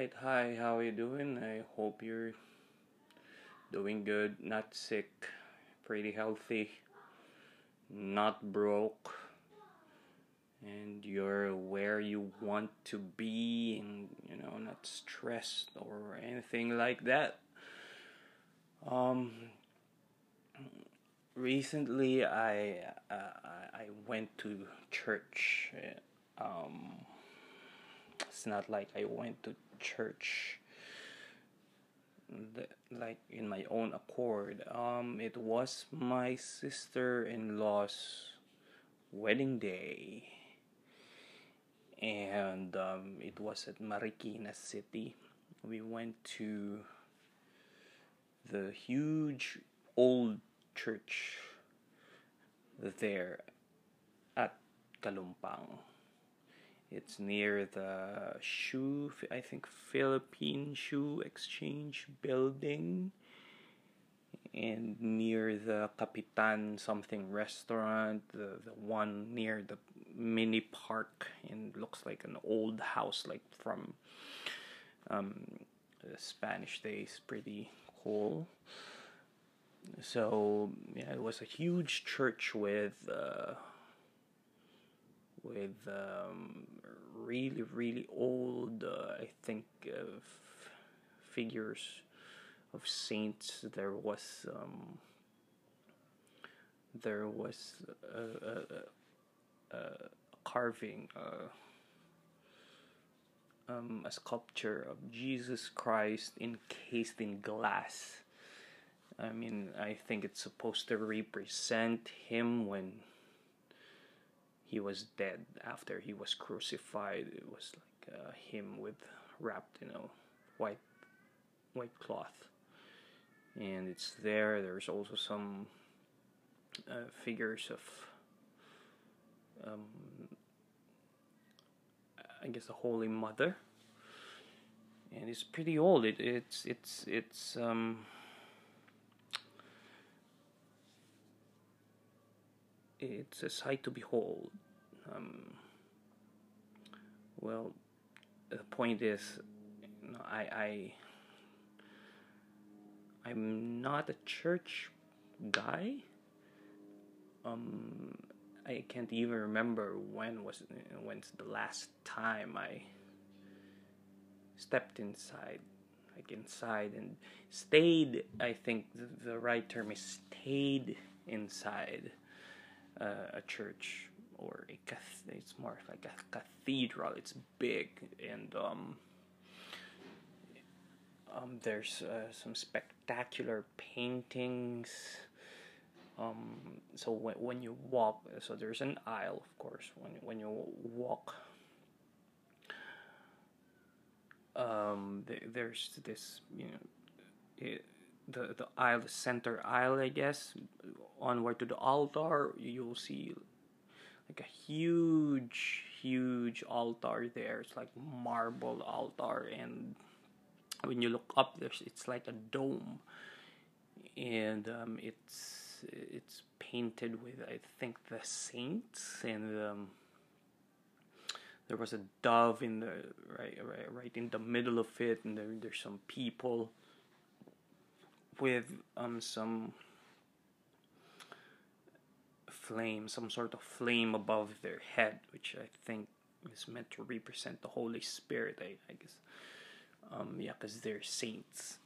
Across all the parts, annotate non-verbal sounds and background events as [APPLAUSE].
Right, hi, how are you doing? I hope you're doing good, not sick, pretty healthy, not broke, and you're where you want to be, and you know, not stressed or anything like that. Um, recently, I uh, I went to church. Um, it's not like I went to church like in my own accord. Um, it was my sister-in-law's wedding day, and um, it was at Marikina City. We went to the huge old church there at Calumpang. It's near the shoe, I think, Philippine Shoe Exchange building, and near the Capitan something restaurant, the, the one near the mini park, and looks like an old house, like from um, Spanish days. Pretty cool. So yeah, it was a huge church with. Uh, with um, really really old uh, I think uh, figures of saints. There was um, there was a, a, a carving uh, um, a sculpture of Jesus Christ encased in glass. I mean I think it's supposed to represent him when he was dead after he was crucified. It was like uh, him with wrapped in a white white cloth, and it's there. There's also some uh, figures of. Um, I guess a Holy Mother, and it's pretty old. It it's it's it's um. It's a sight to behold. Um, well, the point is, you know, I, I, I'm not a church guy. Um, I can't even remember when was when's the last time I stepped inside, like inside and stayed. I think the, the right term is stayed inside uh, a church or a cath- it's more like a cathedral. It's big and um, um, there's uh, some spectacular paintings. Um, so when when you walk, so there's an aisle, of course. When when you walk, um, the, there's this you know. It, the the aisle, the center aisle, I guess, onward to the altar, you'll see like a huge, huge altar there. It's like marble altar, and when you look up, there's it's like a dome, and um, it's it's painted with I think the saints and um, there was a dove in the right right right in the middle of it, and there, there's some people with um some flame, some sort of flame above their head, which I think is meant to represent the Holy Spirit. I, I guess, um, yeah, because they're saints.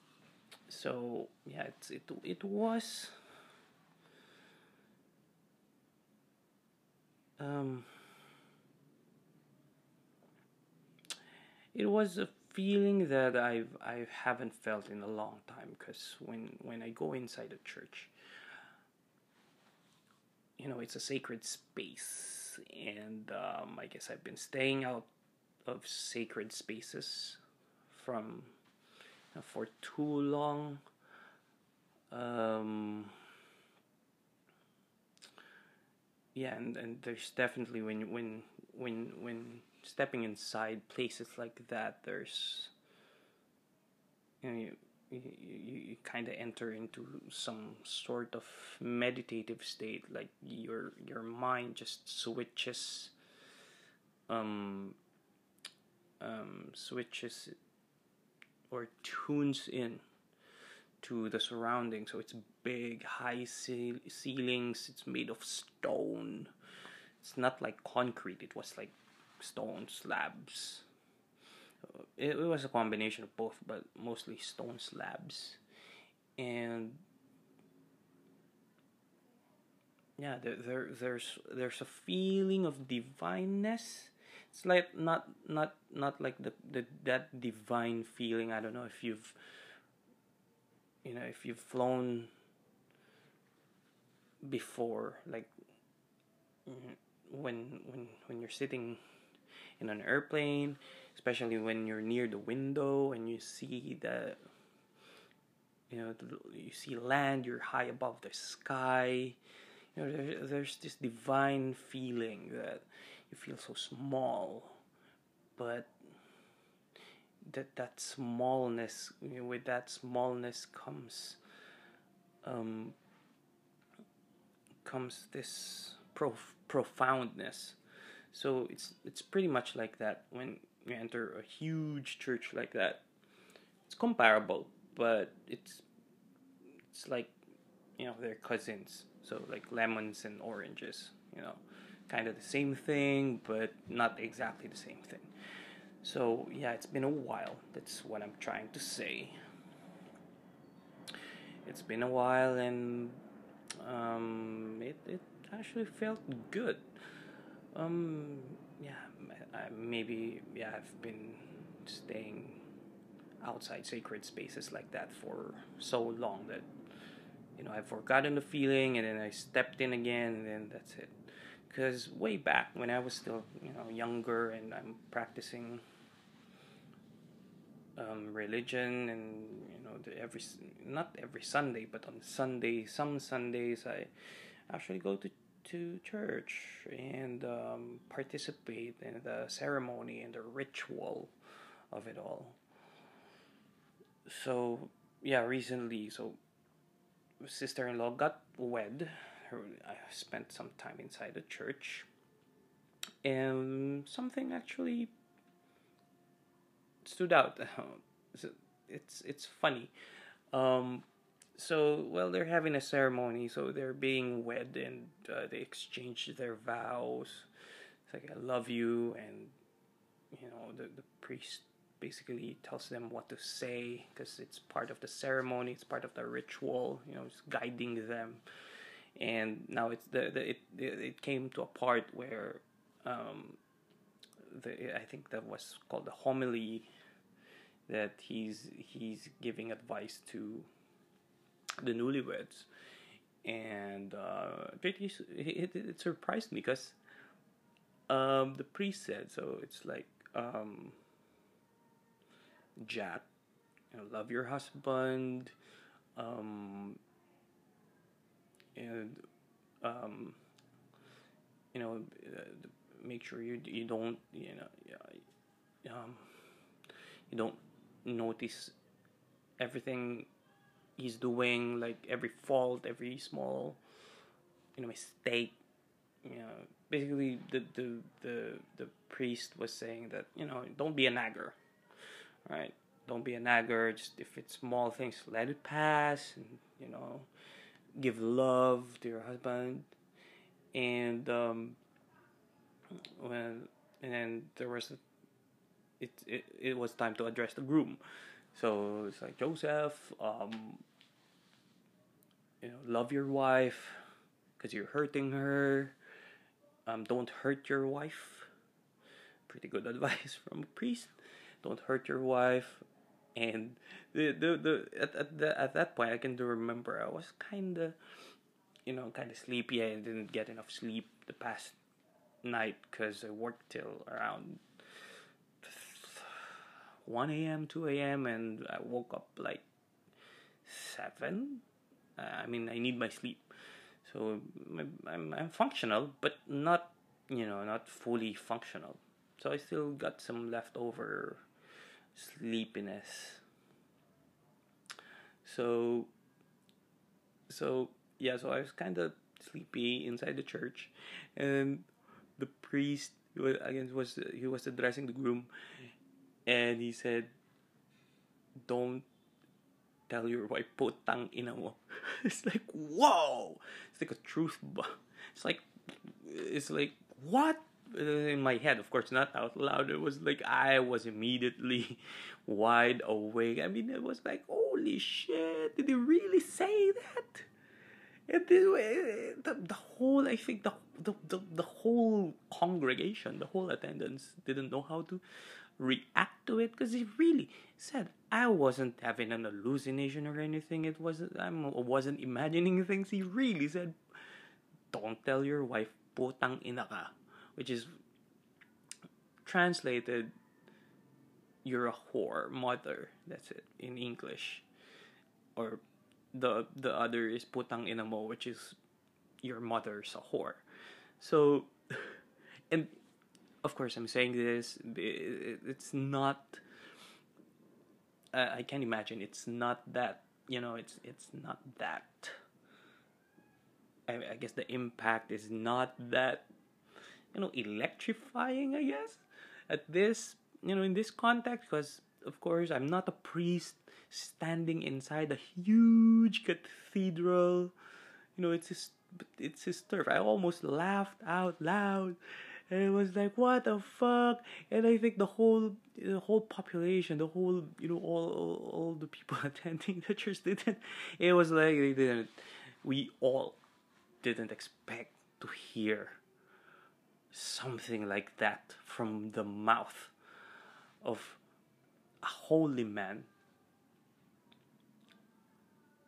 So yeah, it's, it it was. Um, it was a feeling that I've I haven't felt in a long time because when when I go inside a church, you know, it's a sacred space, and um, I guess I've been staying out of sacred spaces from uh, for too long. Um, yeah, and, and there's definitely when when when when stepping inside places like that, there's you know you you, you, you kind of enter into some sort of meditative state, like your your mind just switches um um switches or tunes in to the surrounding. So it's big, high ceilings. It's made of stone. It's not like concrete. It was like stone slabs. It, it was a combination of both, but mostly stone slabs. And yeah, there, there there's there's a feeling of divineness. It's like not not not like the, the that divine feeling. I don't know if you've you know if you've flown before like when when when you're sitting in an airplane especially when you're near the window and you see the you know you see land you're high above the sky. You know there, there's this divine feeling that you feel so small but that that smallness you know, with that smallness comes um, comes this prof- profoundness so it's it's pretty much like that when you enter a huge church like that it's comparable but it's it's like you know they're cousins so like lemons and oranges you know kind of the same thing but not exactly the same thing so, yeah, it's been a while. That's what I'm trying to say. It's been a while, and um, it, it actually felt good. Um, yeah, I, maybe, yeah, I've been staying outside sacred spaces like that for so long that you know I've forgotten the feeling and then I stepped in again and then that's it. Because way back when I was still you know younger and I'm practicing um, religion and you know the every not every Sunday but on Sunday some Sundays I actually go to to church and um, participate in the ceremony and the ritual of it all. So yeah, recently so sister-in-law got wed. I spent some time inside the church, and something actually stood out. [LAUGHS] it's it's funny. Um, so well, they're having a ceremony, so they're being wed, and uh, they exchange their vows. It's like I love you, and you know the the priest basically tells them what to say because it's part of the ceremony, it's part of the ritual. You know, it's guiding them. And now it's the, the it it came to a part where um, the I think that was called the homily that he's he's giving advice to the newlyweds, and uh, it, it, it surprised me because um, the priest said so. It's like um, Jack, you know, love your husband, um, and um, you know, uh, make sure you you don't you know um, you don't notice everything he's doing, like every fault, every small, you know, mistake. You know, basically the the the the priest was saying that you know don't be a nagger, right? Don't be a nagger. Just if it's small things, let it pass, and you know, give love to your husband, and um, when and then there was a it, it, it was time to address the groom. So it's like Joseph, um, you know, love your wife because you're hurting her. Um, don't hurt your wife. Pretty good [LAUGHS] advice from a priest. Don't hurt your wife. And the the, the at at, the, at that point, I can do remember I was kind of, you know, kind of sleepy. I didn't get enough sleep the past night because I worked till around 1 a.m., 2 a.m., and I woke up like 7. Uh, I mean, I need my sleep. So I'm, I'm functional, but not, you know, not fully functional. So I still got some leftover sleepiness. So, so yeah, so I was kind of sleepy inside the church, and the priest was again was he was addressing the groom, and he said, don't tell your wife putang ina mo. [LAUGHS] It's like whoa. It's like a truth bomb. It's like it's like what in my head, of course, not out loud. It was like I was immediately [LAUGHS] wide awake. I mean, it was like, holy shit! Did he really say that? And the, the, the whole, I think the, the the the whole congregation, the whole attendance didn't know how to react to it because he really said I wasn't having an hallucination or anything. It wasn't I wasn't imagining things. He really said, "Don't tell your wife putang ina ka." which is translated you're a whore mother that's it in english or the the other is putang ina mo which is your mother's a whore so [LAUGHS] and of course i'm saying this it's not uh, i can't imagine. It's not that you know it's it's not that. I, I guess the impact is not that you know electrifying i guess at this you know in this context because of course i'm not a priest standing inside a huge cathedral. You know it's his it's his turf. I almost laughed out loud and it was like what the fuck? And i think the whole the whole population the whole you know all all, all the people [LAUGHS] attending the church didn't it was like they didn't we all didn't expect to hear something like that from the mouth of a holy man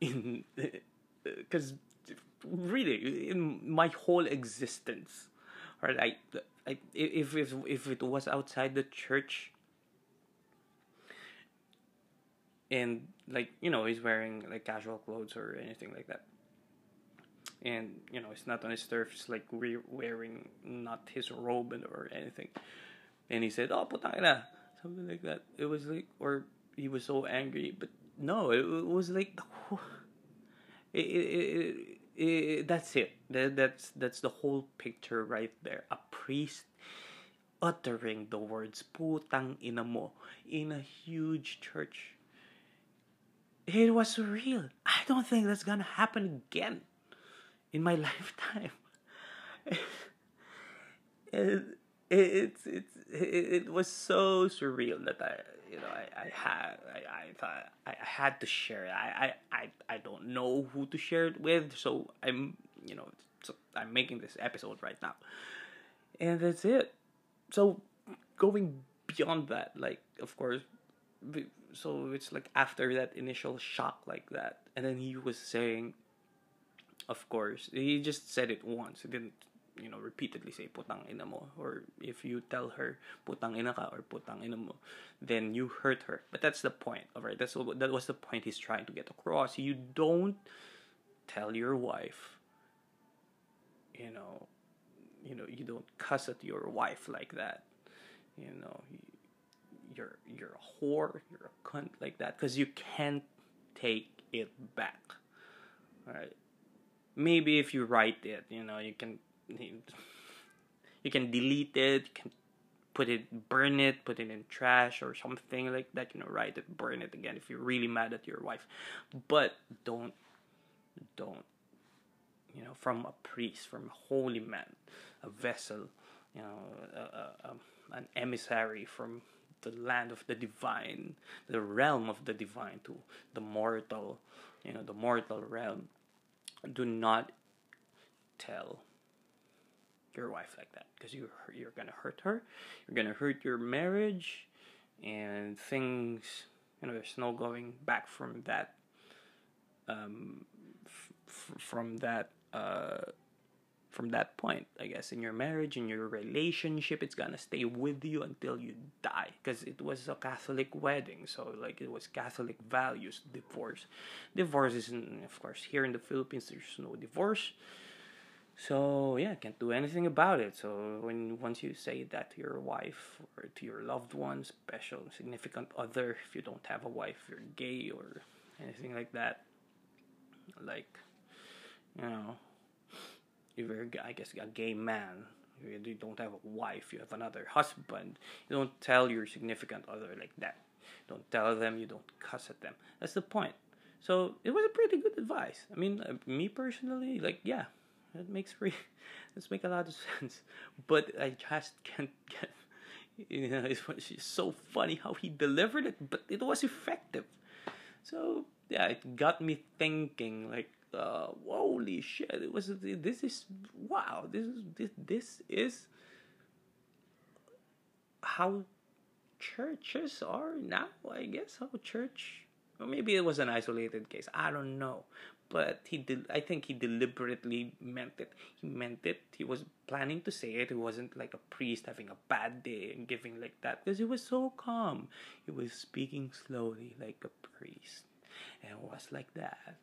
in [LAUGHS] because really in my whole existence right I, I if if if it was outside the church and like you know he's wearing like casual clothes or anything like that and you know it's not on his turf it's like re- wearing not his robe or anything and he said oh putang something like that it was like or he was so angry but no it, it was like it, it, it, that's it. That, that's that's the whole picture right there. A priest uttering the words putang ina mo in a huge church. It was surreal i don't think that's gonna happen again in my [LAUGHS] lifetime. [LAUGHS] it, it's it's it, was so surreal that I you know I, I had I, I thought I had to share it. I, I, I, I don't know who to share it with, so I'm you know so I'm making this episode right now. And that's it. So going beyond that, like of course so it's like after that initial shock like that and then he was saying of course. He just said it once. He didn't, you know, repeatedly say putang ina mo. Or if you tell her putang ina ka or putang ina mo, then you hurt her. But that's the point, alright? That's that was the point he's trying to get across. You don't tell your wife, you know, you know, you don't cuss at your wife like that. You know, you're you're a whore, you're a cunt like that because you can't take it back. All right maybe if you write it, you know, you can you can delete it, you can put it, burn it, put it in trash or something like that. You know, write it, burn it again if you're really mad at your wife. But don't, don't, you know, from a priest, from a holy man, a vessel, you know, a, a, an emissary from the land of the divine, the realm of the divine to the mortal, you know, the mortal realm do not tell your wife like that because you you're gonna hurt her you're gonna hurt your marriage and things you know there's no going back from that um, f- from that uh, from that point, I guess, in your marriage, in your relationship, it's gonna stay with you until you die. Because it was a Catholic wedding, so like it was Catholic values. Divorce, divorce isn't, of course, here in the Philippines. There's no divorce, so yeah, can't do anything about it. So when once you say that to your wife or to your loved one, special significant other, if you don't have a wife, you're gay or anything like that, like you know if you're, I guess, a gay man, you don't have a wife, you have another husband, you don't tell your significant other like that. don't tell them, you don't cuss at them. That's the point. So it was a pretty good advice. I mean, uh, me personally, like, yeah, it makes pretty, [LAUGHS] this make a lot of sense. But I just can't get, you know, it's, it's so funny how he delivered it, but it was effective. So yeah, it got me thinking, like, uh, holy shit! It was this is wow. This is this this is how churches are now. I guess how church, or maybe it was an isolated case. I don't know, but he did. I think he deliberately meant it. He meant it. He was planning to say it. It wasn't like a priest having a bad day and giving like that because he was so calm. He was speaking slowly like a priest, and it was like that.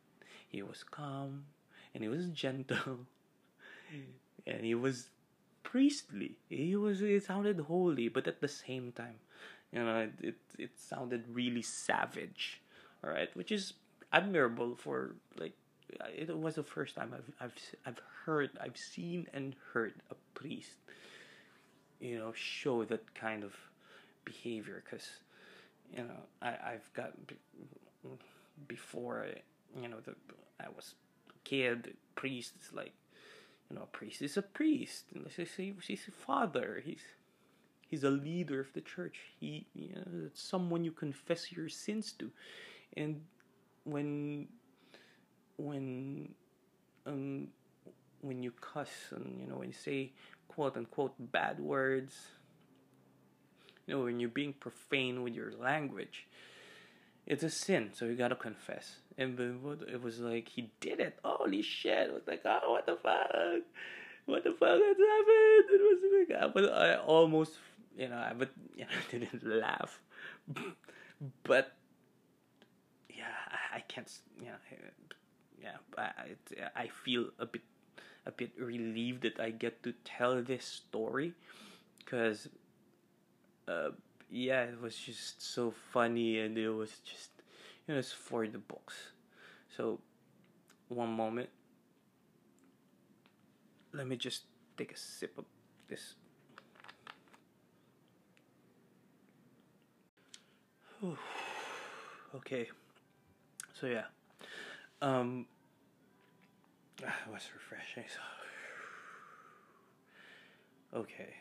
He was calm and he was gentle [LAUGHS] and he was priestly. He was it sounded holy, but at the same time, you know, it it, it sounded really savage. All right, which is admirable for like it was the first time I've I've I've heard I've seen and heard a priest you know show that kind of behavior because you know I I've got before you know the I was a kid priest is like you know a priest is a priest he's, he's a father he's he's a leader of the church he you know, it's someone you confess your sins to and when when um when you cuss and you know when you say quote unquote bad words you know when you're being profane with your language it's a sin, so you gotta confess. And it was like he did it. Holy shit! It was like, oh, what the fuck? What the fuck has happened? It was like, but I almost, you know, I but you know, I didn't laugh. [LAUGHS] but I, I can't, know, yeah, I, I feel a bit, a bit relieved that I get to tell this story, because. Uh, yeah, it was just so funny and it was just you know it's for the books. So one moment. Let me just take a sip of this. [SIGHS] okay. So yeah. Um [SIGHS] it was refreshing. So [SIGHS] okay.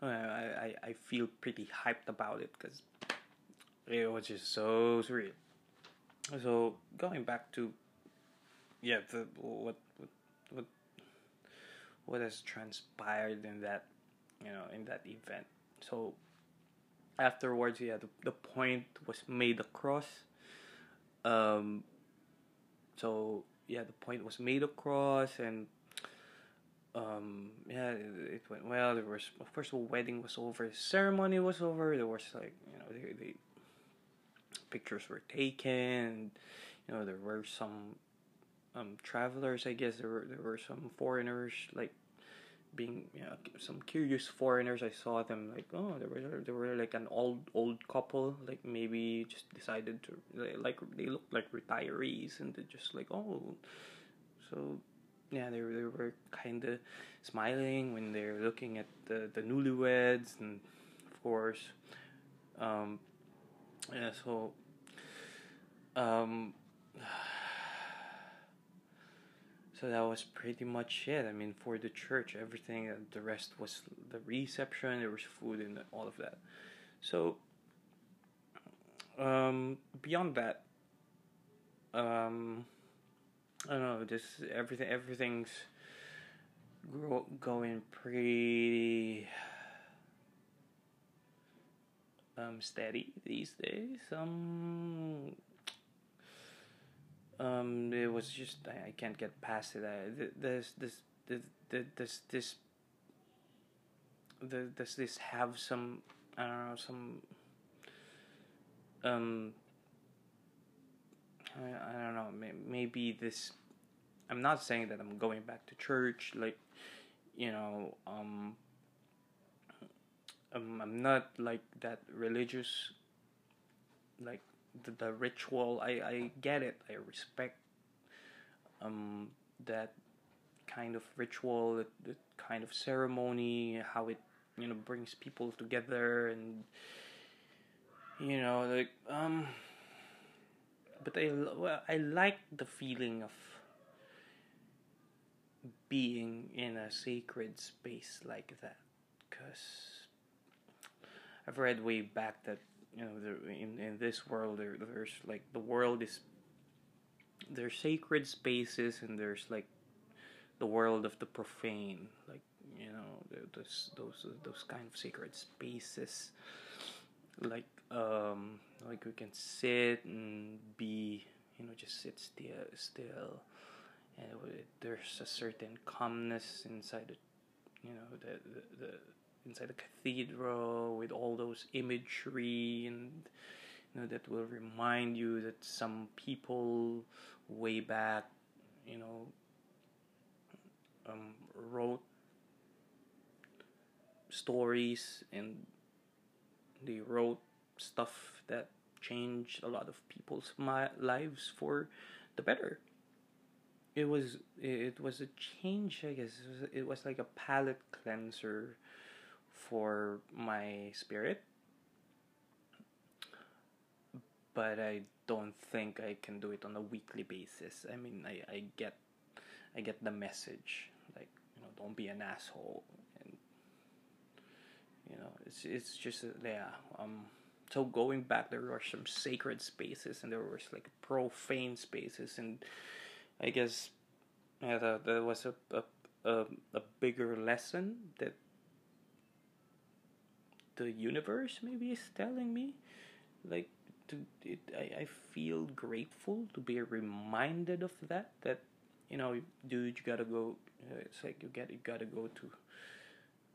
I, I, I feel pretty hyped about it because it was just so surreal. So going back to yeah, the what what what what has transpired in that you know in that event. So afterwards, yeah, the the point was made across. Um. So yeah, the point was made across, and um yeah it, it, went well there was of course the wedding was over the ceremony was over there was like you know the, the pictures were taken and, you know there were some um travelers i guess there were there were some foreigners like being you know some curious foreigners i saw them like oh there were there were like an old old couple like maybe just decided to like they looked like retirees and they just like oh. So yeah, they they were kind of smiling when they're looking at the, the newlyweds, and of course, um, yeah, so, um, so that was pretty much it. I mean, for the church, everything, uh, the rest was the reception, there was food and all of that. So, um, beyond that, um, I don't know. Just everything. Everything's grow, going pretty um steady these days. Um. Um, it was just I, I can't get past it. I, there's this this this this does this have some I don't know some um I, I don't know. Maybe this. I'm not saying that I'm going back to church. Like, you know, um, um I'm not like that religious. Like the, the ritual. I I get it. I respect. Um, that kind of ritual, that, that kind of ceremony, how it you know brings people together and you know like um but I well I like the feeling of being in a sacred space like that because I've read way back that you know in in this world there, there's like the world is there's sacred spaces and there's like the world of the profane like you know those those those kind of sacred spaces. Like um like we can sit and be you know just sit still still. And there's a certain calmness inside the you know the, the, the inside the cathedral with all those imagery and you know that will remind you that some people way back you know um, wrote stories and they wrote stuff that changed a lot of people's lives for the better. It was it was a change i guess. It was, it was like a palate cleanser for my spirit. But i don't think i can do it on a weekly basis. I mean i, I get i get the message like you know don't be an asshole. And you know it's it's just yeah um so going back there were some sacred spaces and there was like profane spaces. And i guess yeah that was a, a a, a bigger lesson that the universe maybe is telling me? Like to it, I, I feel grateful to be reminded of that that you know dude you gotta go uh, it's like you get you gotta go to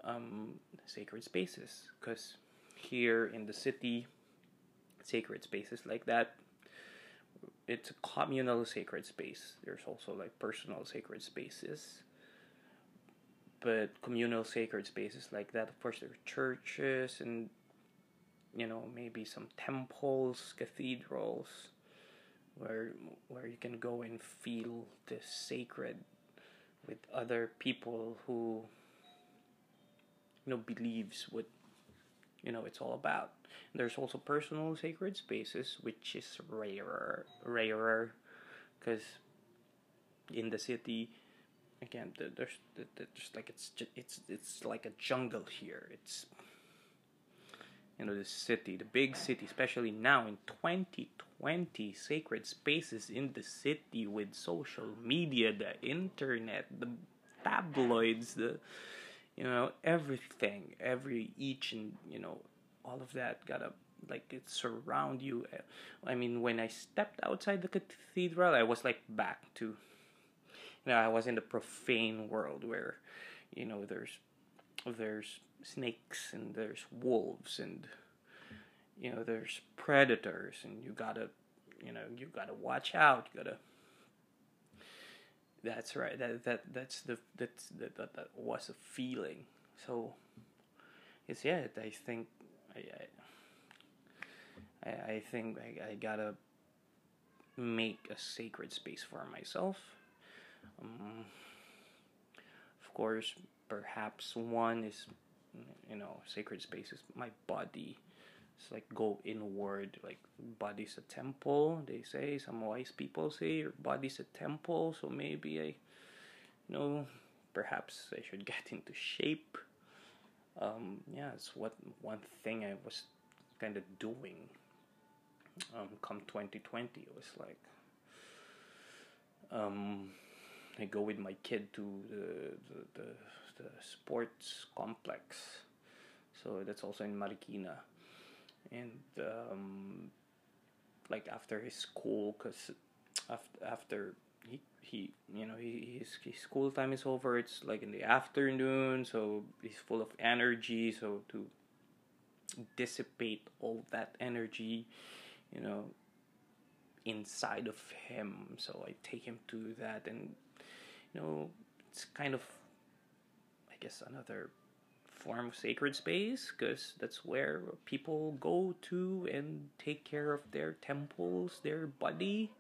um, sacred spaces. Because here in the city sacred spaces like that it's a communal sacred space. There's also like personal sacred spaces but communal sacred spaces like that. Of course there are churches and you know maybe some temples cathedrals where where you can go and feel the sacred with other people who you know believes what you know it's all about. There's also personal sacred spaces which is rarer rarer because in the city again there's there's like it's it's it's like a jungle here. It's you know the city the big city especially now in 2020 sacred spaces in the city with social media the internet the tabloids the you know everything every each and you know all of that gotta like it surround you. I mean when i stepped outside the cathedral i was like back to you know i was in the profane world where you know there's there's snakes and there's wolves and you know there's predators and you gotta you know you gotta watch out you gotta that's right that that that's the that's that that, that was a feeling. So it's yeah i think i i, I think I, I gotta make a sacred space for myself um, of course perhaps one is you know sacred space is my body. It's like go inward like body's a temple they say some wise people say your body's a temple so maybe i you know perhaps i should [LAUGHS] get into shape. Um yeah it's what one thing i was kind of doing. Um come 2020 it was like um i go with my kid to the the, the, the sports complex. So that's also in marikina. And um, like after his school because after after he he you know he his, his school time is over it's like in the afternoon so he's full of energy so to dissipate all that energy you know inside of him so i take him to that and you know it's kind of i guess another form of sacred space because that's where people go to and take care of their temples, their body.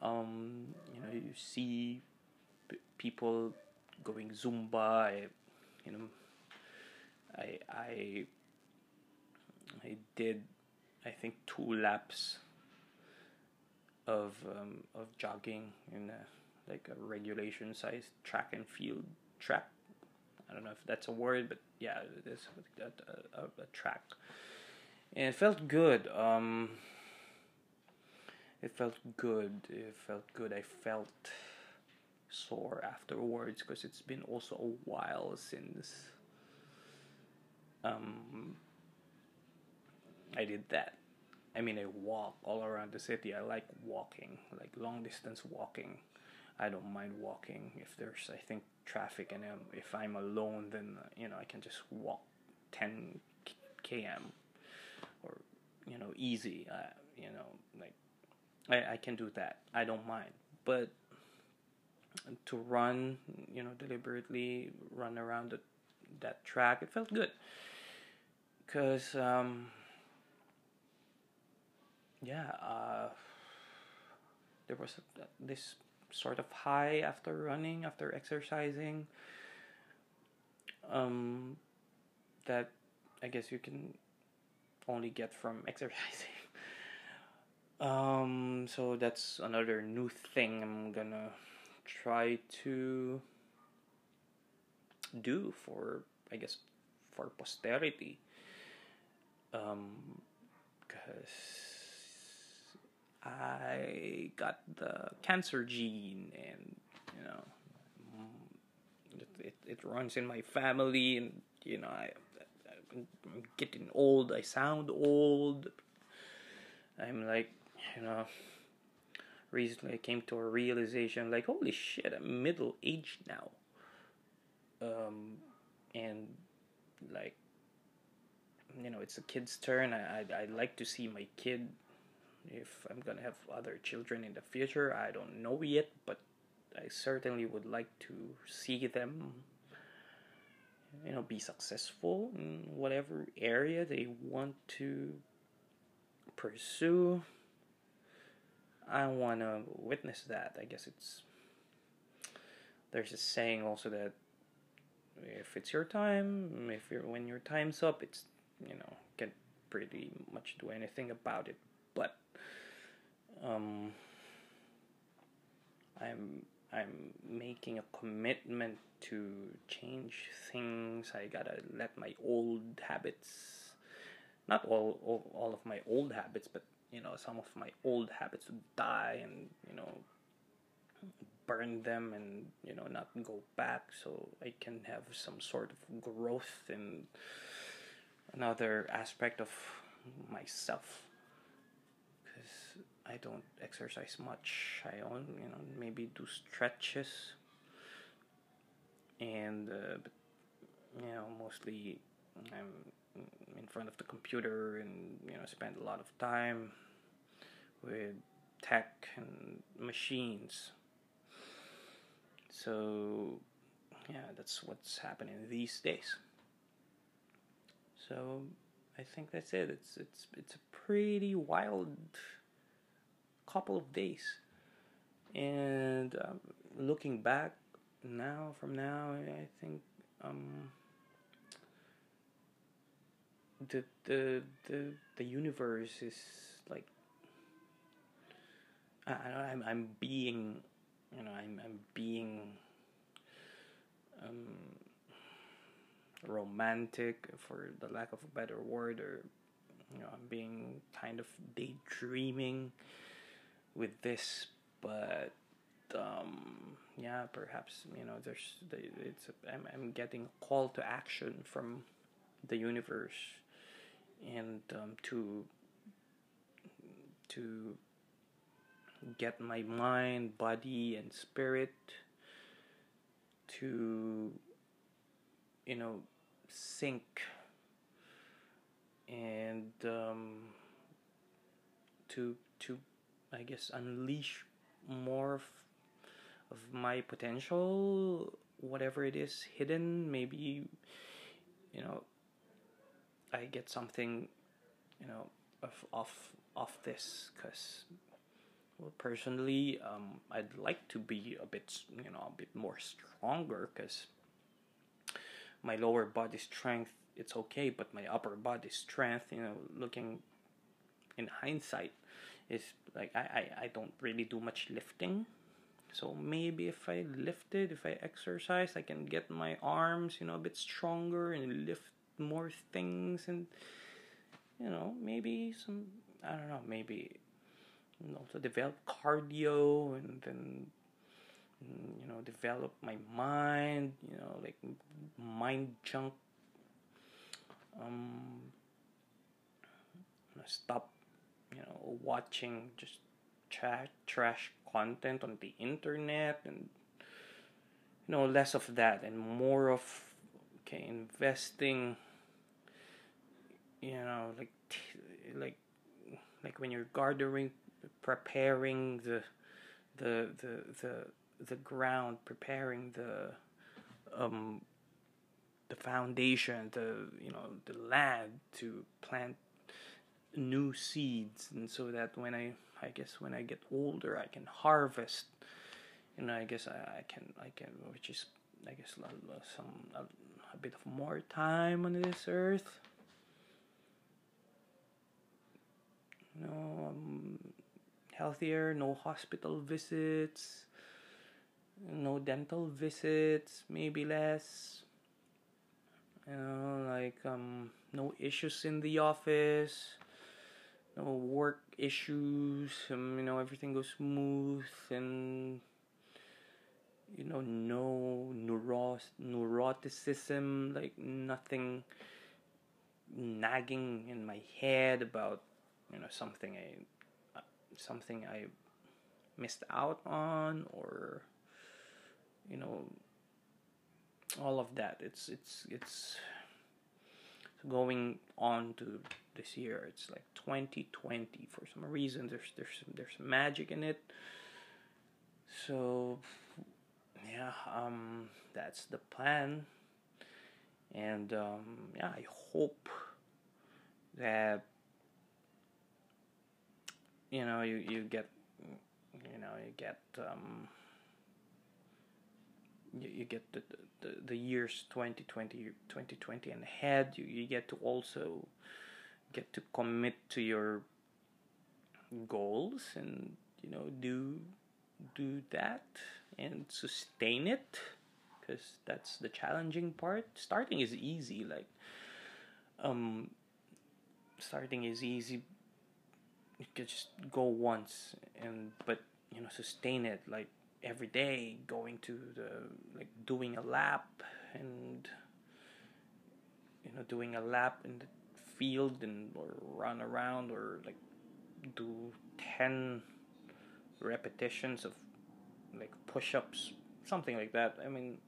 Um, you know, you see p- people going Zumba. I, you know, I I I I did I think two laps of um, of jogging in a, like a regulation sized track and field track. I don't know if that's a word, but yeah, it is a, a, a track, and it felt good. Um, it felt good. It felt good. I felt sore afterwards because it's been also a while since um, I did that. I mean, I walk all around the city. I like walking, like long distance walking. I don't mind walking if there's, I think, traffic, and um, if I'm alone, then you know I can just walk 10 km or you know easy. Uh, you know, like I I can do that. I don't mind, but to run, you know, deliberately run around the, that track, it felt good. Cause um, yeah, uh, there was this sort of high after running, after exercising. Um, that I guess you can only get from [LAUGHS] exercising. Um, so that's another new thing I'm gonna try to do for, I guess, for posterity. Um, because I got the cancer gene, and you know, it, it, it runs in my family, and you know, I, I'm getting old. I sound old. I'm like, you know, recently I came to a realization like, holy shit, I'm middle aged now. Um, and like, you know, it's a kid's turn. I, I, I like to see my kid if I'm gonna have other children in the future, I don't know yet, but I certainly would like to see them, you know, be successful in whatever area they want to pursue. I want to witness that. I guess it's there's a saying also that if it's your time, if you're when your time's up, it's you know can pretty much do anything about it. But um, I'm I'm making a commitment to change things. I gotta let my old habits, not all, all all of my old habits, but you know some of my old habits die and you know burn them and you know not go back so I can have some sort of growth in another aspect of myself I don't exercise much. I only, you know, maybe do stretches, and uh, but, you know, mostly I'm in front of the computer and you know spend a lot of time with tech and machines. So yeah, that's what's happening these days. So I think that's it. It's it's it's a pretty wild couple of days. And um, looking back now, from now, I think um, the the the the universe is like I, I'm I'm being you know I'm I'm being um, romantic for the lack of a better word or you know I'm being kind of daydreaming with this, but um, yeah, perhaps you know there's it's I'm I'm getting a call to action from the universe, and um, to to get my mind, body, and spirit to you know sync and um, to to I guess unleash more of, of my potential, whatever it is hidden. Maybe, you know, I get something, you know, of off off this because well personally um, i'd like to be a bit you know a bit more stronger because my lower body strength it's okay but my upper body strength you know looking in hindsight is like I, I, I don't really do much lifting. So maybe if i lifted if i exercise i can get my arms you know a bit stronger and lift more things and you know maybe some i don't know maybe you know, to develop cardio and then you know develop my mind you know like mind junk. Um stop you know watching just trash trash content on the internet and you know less of that and more of okay investing you know like like like when you're gardening preparing the the the the the ground preparing the um the foundation the you know the land to plant new seeds and so that when i i guess when i get older i can harvest you know i guess i, I can i can which is i guess some a, a bit of more time on this earth. You know um, healthier no hospital visits no dental visits maybe less. You know like um no issues in the office no work issues um, you know everything goes smooth and you know no neuro- neuroticism like nothing nagging in my head about you know something i something i missed out on or you know all of that. It's it's it's going on to this year. It's like 2020 for some reason. There's there's there's magic in it. So yeah um that's the plan. And um yeah i hope that you know you you get you know you get um you, you get the, the the the years 2020 2020 and ahead you, you get to also get to commit to your goals and you know do do that and sustain it because that's the challenging part. Starting is easy like um starting is easy you can just go once and but you know sustain it like every day going to the like doing a lap and you know doing a lap in the field and or run around or like do 10 repetitions of like push-ups something like that. I mean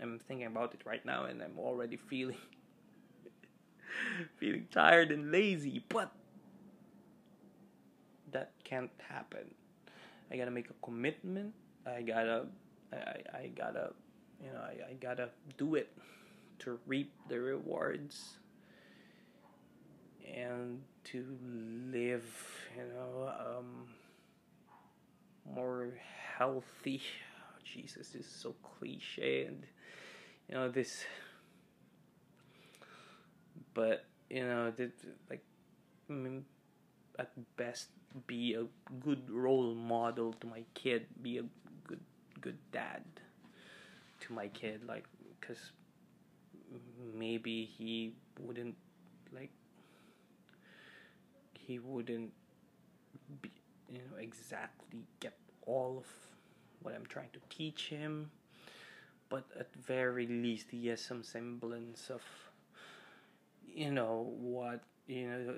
i'm thinking about it right now and i'm already feeling [LAUGHS] feeling tired and lazy but that can't happen I gotta make a commitment. I gotta, I, I gotta, you know, I, I gotta do it to reap the rewards and to live, you know, um, more healthy. Oh, Jesus, this is so cliche, and you know this, but you know, the, like, I mean, at best be a good role model to my kid be a good good dad to my kid like because maybe he wouldn't like he wouldn't be you know exactly get all of what i'm trying to teach him. But at very least he has some semblance of you know what you know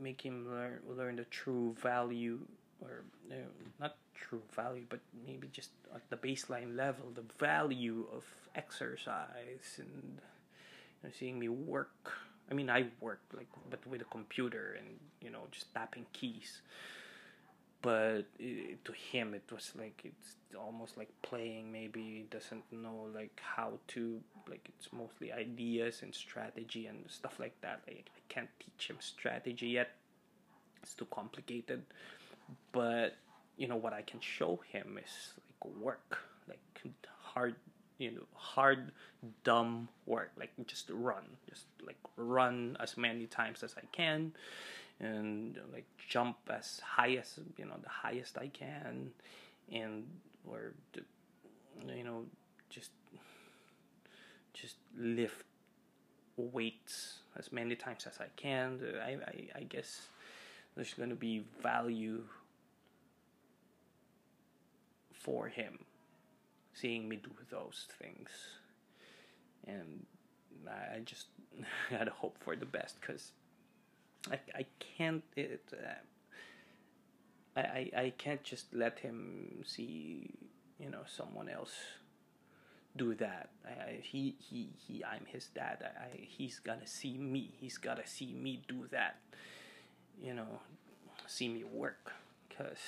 make him learn learn the true value or you know, not true value but maybe just at the baseline level the value of exercise and you know, seeing me work. I mean i work like but with a computer and you know just tapping keys but it, to him it was like it's almost like playing maybe he doesn't know like how to like it's mostly ideas and strategy and stuff like that. Like i can't teach him strategy yet. It's too complicated. But you know what i can show him is like work. Like hard you know hard dumb work. Like just run. Just like run as many times as i can and like jump as high as you know the highest i can and or you know just just lift weights as many times as i can. I i, I guess there's going to be value for him seeing me do those things. And i just [LAUGHS] had hope for the best because I, I can't it uh, I, I I can't just let him see you know someone else do that. I, I, he he he I'm his dad. I, I he's gotta see me. He's gotta see me do that you know see me work. Because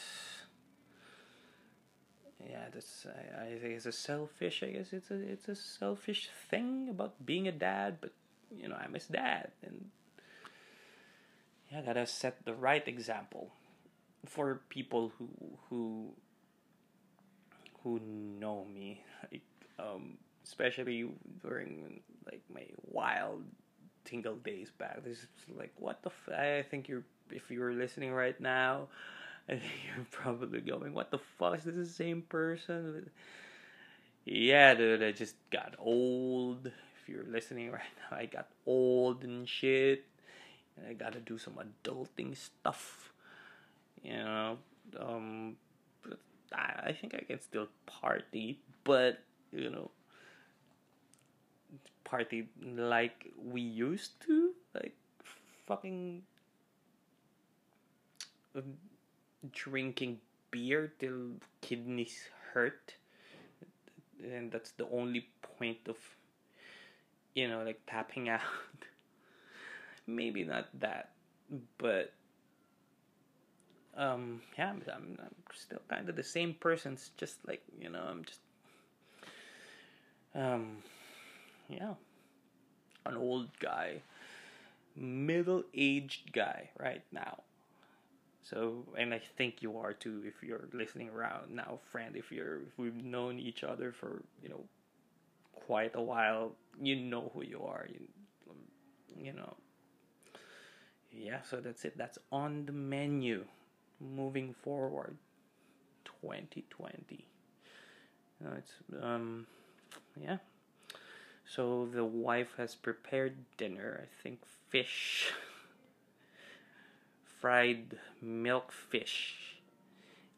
yeah that's I, I think it's a selfish I guess it's a it's a selfish thing about being a dad but you know I'm his dad and yeah, gotta set the right example for people who who who know me, like, um, especially during like my wild tingle days back. This is like what the f- I think you're if you're listening right now, [LAUGHS] I think you're probably going, what the fuck is this the same person? Yeah, dude, I just got old. If you're listening right now, I got old and shit I gotta do some adulting stuff. You know, um, I, I think I can still party, but you know, party like we used to, like fucking drinking beer till kidneys hurt, and that's the only point of you know like tapping [LAUGHS] out maybe not that, but um, yeah, I'm, I'm, I'm still kind of the same person. It's just like you know, I'm just um, yeah, an old guy, middle aged guy right now. So, and I think you are too if you're listening around now, friend. If you're if we've known each other for you know quite a while, you know who you are. You, you know, yeah, so that's it. That's on the menu. Moving forward, 2020. Uh, it's um, yeah. So the wife has prepared dinner. I think fish, fried milk fish,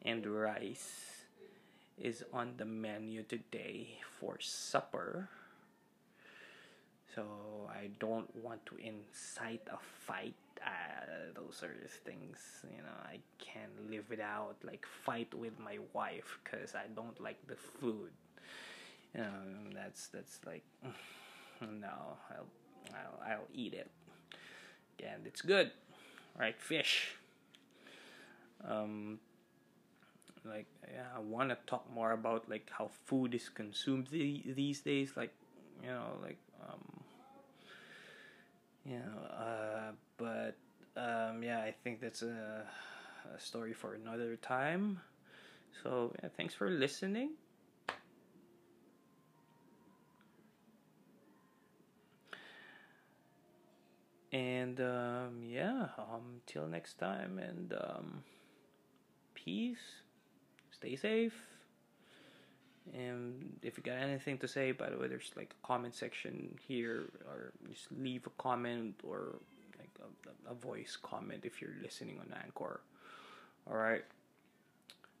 and rice is on the menu today for supper. So I don't want to incite a fight uh, those are just things you know I can't live without like fight with my wife because I don't like the food. You know, that's that's like [SIGHS] no, I'll I'll, I'll eat it, and it's good, right? Fish. Um, like yeah, I want to talk more about like how food is consumed the, these days. Like you know, like um, you know, uh, but um, yeah, I think that's a, a story for another time. So yeah, thanks for listening. And um, yeah, um, next time, and um, peace. Stay safe. And if you got anything to say, by the way, there's like a comment section here, or just leave a comment or like a, a voice comment if you're listening on Anchor. All right.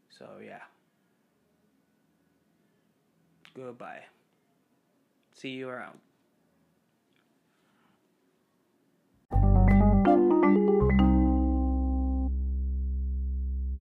So yeah. Goodbye. See you around.